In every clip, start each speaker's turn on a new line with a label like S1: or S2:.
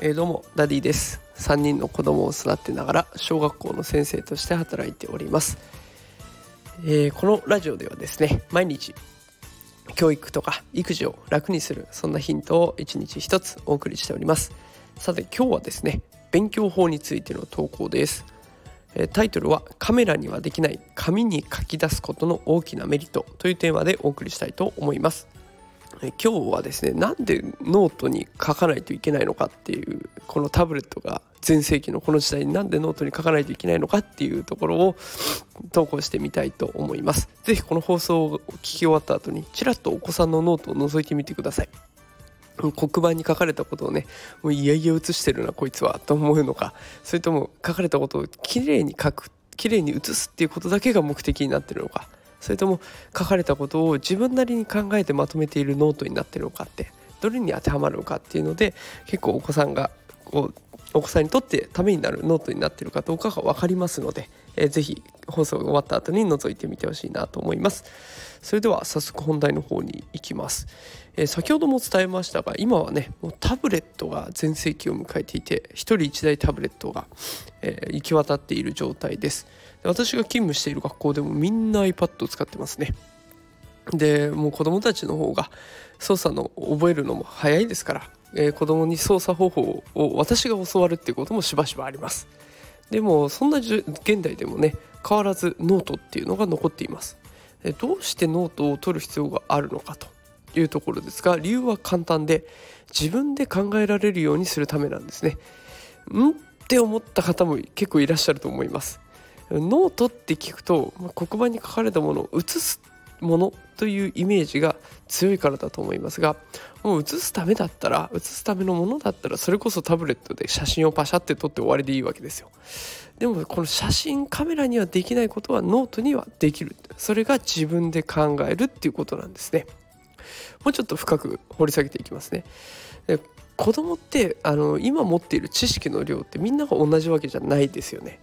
S1: えー、どうもダディです。3人の子供を育てながら小学校の先生として働いております、えー、このラジオではですね毎日教育とか育児を楽にするそんなヒントを1日1つお送りしております。さて今日はですね勉強法についての投稿です。タイトルはカメラにはできない紙に書き出すことの大きなメリットというテーマでお送りしたいと思います今日はですねなんでノートに書かないといけないのかっていうこのタブレットが全盛期のこの時代になんでノートに書かないといけないのかっていうところを投稿してみたいと思います。是非この放送を聞き終わった後にちらっとお子さんのノートを覗いてみてください。黒板に書かれたことをねもういやいや写してるなこいつはと思うのか。それとも書かれたことをきれいに書くきれいに写すっていうことだけが目的になってるのか。それとも書かれたことを自分なりに考えてまとめているノートになってるのかってどれに当てはまるのかっていうので結構お子さんがこうお子さんにとってためになるノートになっているかどうかが分かりますので、えー、ぜひ放送が終わった後に覗いてみてほしいなと思います。それでは早速本題の方に行きます、えー、先ほども伝えましたが今はねもうタブレットが全盛期を迎えていて1人1台タブレットが、えー、行き渡っている状態です。私が勤務している学校でもみんな iPad を使ってますね。でもう子供たちの方が操作の覚えるのも早いですから、えー、子供に操作方法を私が教わるっていうこともしばしばあります。でもそんな現代でもね変わらずノートっていうのが残っています。どうしてノートを取る必要があるのかというところですが理由は簡単で自分で考えられるようにするためなんですね。んって思った方も結構いらっしゃると思います。ノートって聞くと黒板に書かれたものを写すものというイメージが強いからだと思いますがもう写すためだったら写すためのものだったらそれこそタブレットで写真をパシャって撮って終わりでいいわけですよ。でもこの写真カメラにはできないことはノートにはできる。それが自分で考えるっていうことなんですね。もうちょっと深く掘り下げていきますね。で子供ってあの今持っている知識の量ってみんなが同じわけじゃないですよね。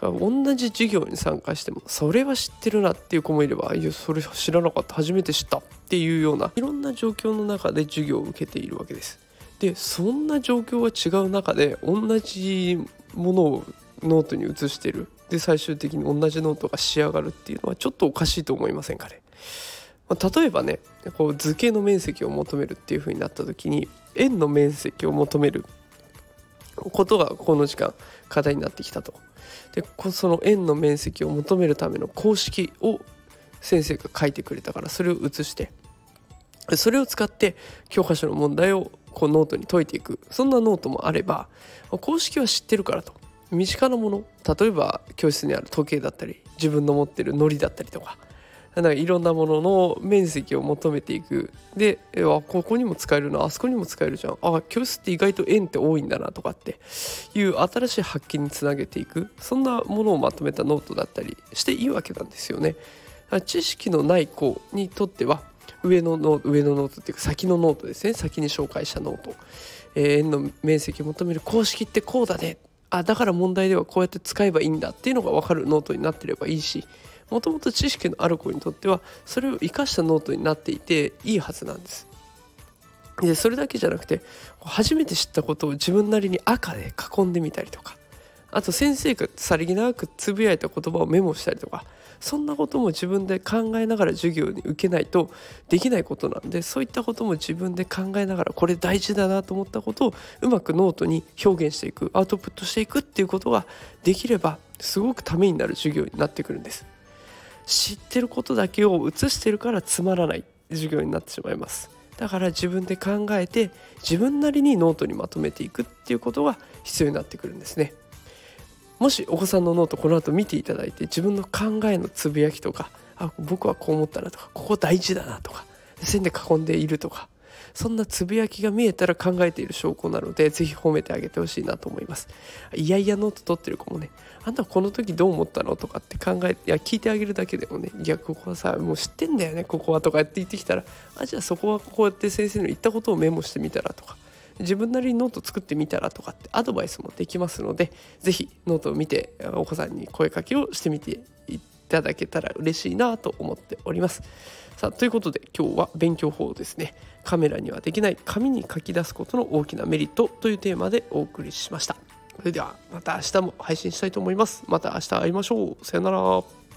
S1: 同じ授業に参加してもそれは知ってるなっていう子もいればいやそれ知らなかった初めて知ったっていうようないろんな状況の中で授業を受けているわけです。でそんな状況が違う中で同じものをノートに写してるで最終的に同じノートが仕上がるっていうのはちょっとおかしいと思いませんかね？まあ、例えばねこう図形の面積を求めるっていう風になった時に円の面積を求めることがこの時間課題になってきたと。でその円の面積を求めるための公式を先生が書いてくれたからそれを写してそれを使って教科書の問題をこうノートに解いていくそんなノートもあれば公式は知ってるからと身近なもの例えば教室にある時計だったり自分の持ってる糊だったりとかなんかいろんなものの面積を求めていく。であここにも使えるな。あそこにも使えるじゃん。あ教室って意外と円って多いんだなとかって。いう新しい発見につなげていく。そんなものをまとめたノートだったりしていいわけなんですよね。知識のない子にとっては上のノ上のノートっていうか先のノートですね。先に紹介したノート、えー、円の面積を求める公式ってこうだね。あだから問題ではこうやって使えばいいんだっていうのが分かるノートになってればいいしもともと知識のある子にとってはそれを生かしたノートになっていていいはずなんです。でそれだけじゃなくて初めて知ったことを自分なりに赤で囲んでみたりとかあと先生がさりげなくつぶやいた言葉をメモしたりとかそんなことも自分で考えながら授業に受けないとできないことなんでそういったことも自分で考えながらこれ大事だなと思ったことをうまくノートに表現していくアウトプットしていくっていうことができればすごくためになる授業になってくるんです。知ってることだけを写してるからつまらない授業になってしまいますだから自分で考えて自分なりにノートにまとめていくっていうことが必要になってくるんですねもしお子さんのノートこの後見ていただいて自分の考えのつぶやきとかあ僕はこう思ったなとかここ大事だなとか線で囲んでいるとかそんなつぶやきが見えたら考えている証拠なので是非褒めてあげてほしいなと思います。いやいやノート取ってる子もねあんたこの時どう思ったのとかって考えいや聞いてあげるだけでもねいやここはさもう知ってんだよねここはとかって言ってきたらあじゃあそこはこうやって先生の言ったことをメモしてみたらとか自分なりにノート作ってみたらとかってアドバイスもできますので是非ノートを見てお子さんに声かけをしてみていただけたら嬉しいなと思っております。さあということで今日は勉強法ですね。カメラにはできない紙に書き出すことの大きなメリットというテーマでお送りしました。それではまた明日も配信したいと思います。また明日会いましょう。さよなら。